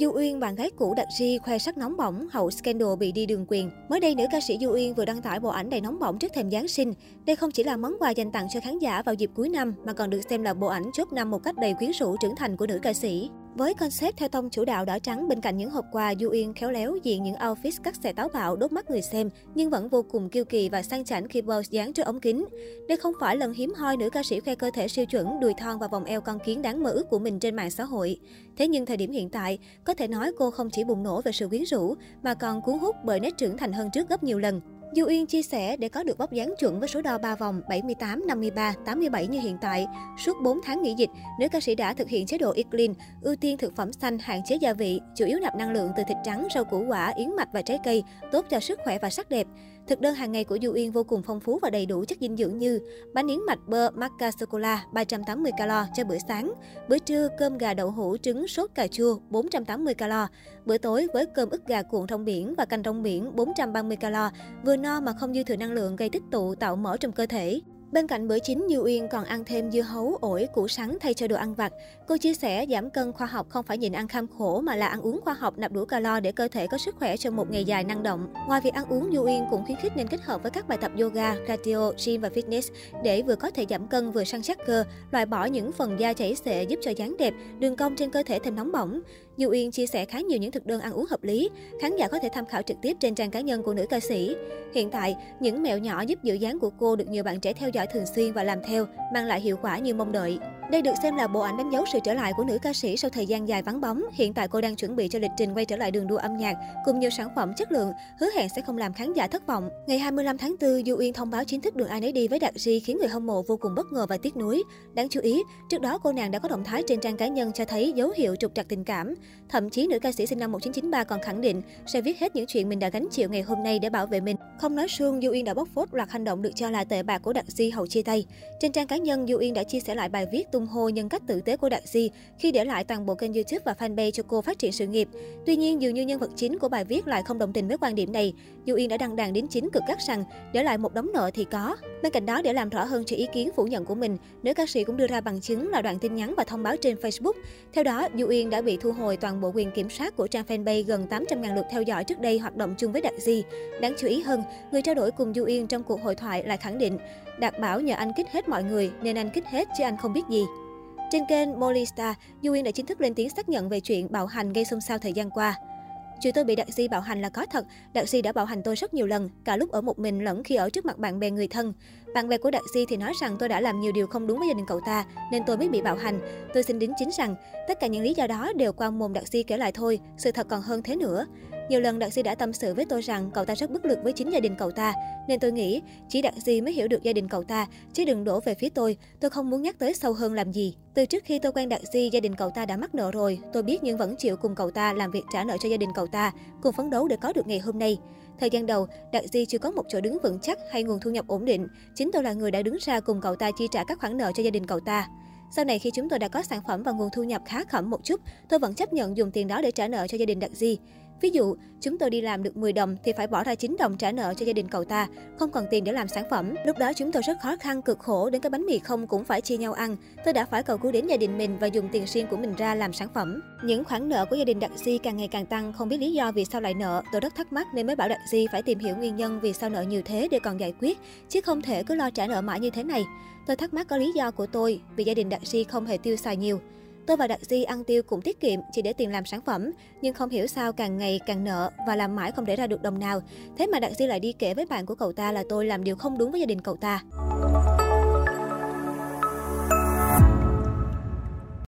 Du Uyên, bạn gái cũ đặt Ri khoe sắc nóng bỏng hậu scandal bị đi đường quyền. Mới đây, nữ ca sĩ Du Uyên vừa đăng tải bộ ảnh đầy nóng bỏng trước thềm Giáng sinh. Đây không chỉ là món quà dành tặng cho khán giả vào dịp cuối năm, mà còn được xem là bộ ảnh chốt năm một cách đầy quyến rũ trưởng thành của nữ ca sĩ. Với concept theo tông chủ đạo đỏ trắng bên cạnh những hộp quà, Du Yên khéo léo diện những outfit cắt xẻ táo bạo đốt mắt người xem, nhưng vẫn vô cùng kiêu kỳ và sang chảnh khi pose dáng trước ống kính. Đây không phải lần hiếm hoi nữ ca sĩ khoe cơ thể siêu chuẩn, đùi thon và vòng eo con kiến đáng mơ ước của mình trên mạng xã hội. Thế nhưng thời điểm hiện tại, có thể nói cô không chỉ bùng nổ về sự quyến rũ, mà còn cuốn hút bởi nét trưởng thành hơn trước gấp nhiều lần. Du Uyên chia sẻ để có được vóc dáng chuẩn với số đo 3 vòng 78, 53, 87 như hiện tại. Suốt 4 tháng nghỉ dịch, nữ ca sĩ đã thực hiện chế độ Eat Clean, ưu tiên thực phẩm xanh, hạn chế gia vị, chủ yếu nạp năng lượng từ thịt trắng, rau củ quả, yến mạch và trái cây, tốt cho sức khỏe và sắc đẹp. Thực đơn hàng ngày của Du Yên vô cùng phong phú và đầy đủ chất dinh dưỡng như bánh yến mạch bơ maca sô cô la 380 calo cho bữa sáng, bữa trưa cơm gà đậu hũ trứng sốt cà chua 480 calo, bữa tối với cơm ức gà cuộn rong biển và canh rong biển 430 calo, vừa no mà không dư thừa năng lượng gây tích tụ tạo mỡ trong cơ thể. Bên cạnh bữa chính, Như Uyên còn ăn thêm dưa hấu, ổi, củ sắn thay cho đồ ăn vặt. Cô chia sẻ giảm cân khoa học không phải nhịn ăn kham khổ mà là ăn uống khoa học nạp đủ calo để cơ thể có sức khỏe trong một ngày dài năng động. Ngoài việc ăn uống, Như Uyên cũng khuyến khích nên kết hợp với các bài tập yoga, cardio, gym và fitness để vừa có thể giảm cân vừa săn chắc cơ, loại bỏ những phần da chảy xệ giúp cho dáng đẹp, đường cong trên cơ thể thêm nóng bỏng. Du Uyên chia sẻ khá nhiều những thực đơn ăn uống hợp lý, khán giả có thể tham khảo trực tiếp trên trang cá nhân của nữ ca sĩ. Hiện tại, những mẹo nhỏ giúp giữ dáng của cô được nhiều bạn trẻ theo dõi thường xuyên và làm theo, mang lại hiệu quả như mong đợi. Đây được xem là bộ ảnh đánh dấu sự trở lại của nữ ca sĩ sau thời gian dài vắng bóng. Hiện tại cô đang chuẩn bị cho lịch trình quay trở lại đường đua âm nhạc cùng nhiều sản phẩm chất lượng, hứa hẹn sẽ không làm khán giả thất vọng. Ngày 25 tháng 4, Du Uyên thông báo chính thức đường ai nấy đi với Đạt Di khiến người hâm mộ vô cùng bất ngờ và tiếc nuối. Đáng chú ý, trước đó cô nàng đã có động thái trên trang cá nhân cho thấy dấu hiệu trục trặc tình cảm. Thậm chí nữ ca sĩ sinh năm 1993 còn khẳng định sẽ viết hết những chuyện mình đã gánh chịu ngày hôm nay để bảo vệ mình. Không nói suông, Du Uyên đã bóc phốt loạt hành động được cho là tệ bạc của Đạt Di hậu chia tay. Trên trang cá nhân, Du Uyên đã chia sẻ lại bài viết tung hô nhân cách tử tế của Đạt Di khi để lại toàn bộ kênh YouTube và fanpage cho cô phát triển sự nghiệp. Tuy nhiên, dường như nhân vật chính của bài viết lại không đồng tình với quan điểm này. Du Yên đã đăng đàn đến chính cực gắt rằng để lại một đống nợ thì có. Bên cạnh đó, để làm rõ hơn cho ý kiến phủ nhận của mình, nữ ca sĩ cũng đưa ra bằng chứng là đoạn tin nhắn và thông báo trên Facebook. Theo đó, Du Yên đã bị thu hồi toàn bộ quyền kiểm soát của trang fanpage gần 800.000 lượt theo dõi trước đây hoạt động chung với Đạt Di. Đáng chú ý hơn, người trao đổi cùng Du Yên trong cuộc hội thoại lại khẳng định Đạt bảo nhờ anh kích hết mọi người nên anh kích hết chứ anh không biết gì. Trên kênh Molly Star, Du yên đã chính thức lên tiếng xác nhận về chuyện bạo hành gây xôn xao thời gian qua. Chuyện tôi bị Đạt Di bạo hành là có thật. Đạt Di đã bạo hành tôi rất nhiều lần, cả lúc ở một mình lẫn khi ở trước mặt bạn bè người thân. Bạn bè của Đạt Di thì nói rằng tôi đã làm nhiều điều không đúng với gia đình cậu ta, nên tôi mới bị bạo hành. Tôi xin đính chính rằng, tất cả những lý do đó đều qua mồm Đạt Di kể lại thôi, sự thật còn hơn thế nữa. Nhiều lần Đạt Di đã tâm sự với tôi rằng cậu ta rất bất lực với chính gia đình cậu ta, nên tôi nghĩ chỉ Đạt Di mới hiểu được gia đình cậu ta, chứ đừng đổ về phía tôi. Tôi không muốn nhắc tới sâu hơn làm gì. Từ trước khi tôi quen Đạt Di, gia đình cậu ta đã mắc nợ rồi. Tôi biết nhưng vẫn chịu cùng cậu ta làm việc trả nợ cho gia đình cậu ta, cùng phấn đấu để có được ngày hôm nay. Thời gian đầu, Đạt Di chưa có một chỗ đứng vững chắc hay nguồn thu nhập ổn định. Chính tôi là người đã đứng ra cùng cậu ta chi trả các khoản nợ cho gia đình cậu ta. Sau này khi chúng tôi đã có sản phẩm và nguồn thu nhập khá khẩm một chút, tôi vẫn chấp nhận dùng tiền đó để trả nợ cho gia đình Đạt Di. Ví dụ, chúng tôi đi làm được 10 đồng thì phải bỏ ra 9 đồng trả nợ cho gia đình cậu ta, không còn tiền để làm sản phẩm. Lúc đó chúng tôi rất khó khăn, cực khổ, đến cái bánh mì không cũng phải chia nhau ăn. Tôi đã phải cầu cứu đến gia đình mình và dùng tiền riêng của mình ra làm sản phẩm. Những khoản nợ của gia đình Đặc Di càng ngày càng tăng, không biết lý do vì sao lại nợ. Tôi rất thắc mắc nên mới bảo Đặc Di phải tìm hiểu nguyên nhân vì sao nợ nhiều thế để còn giải quyết, chứ không thể cứ lo trả nợ mãi như thế này. Tôi thắc mắc có lý do của tôi, vì gia đình Đặc Di không hề tiêu xài nhiều. Tôi và Đạt Di ăn tiêu cũng tiết kiệm chỉ để tiền làm sản phẩm, nhưng không hiểu sao càng ngày càng nợ và làm mãi không để ra được đồng nào. Thế mà Đạt Di lại đi kể với bạn của cậu ta là tôi làm điều không đúng với gia đình cậu ta.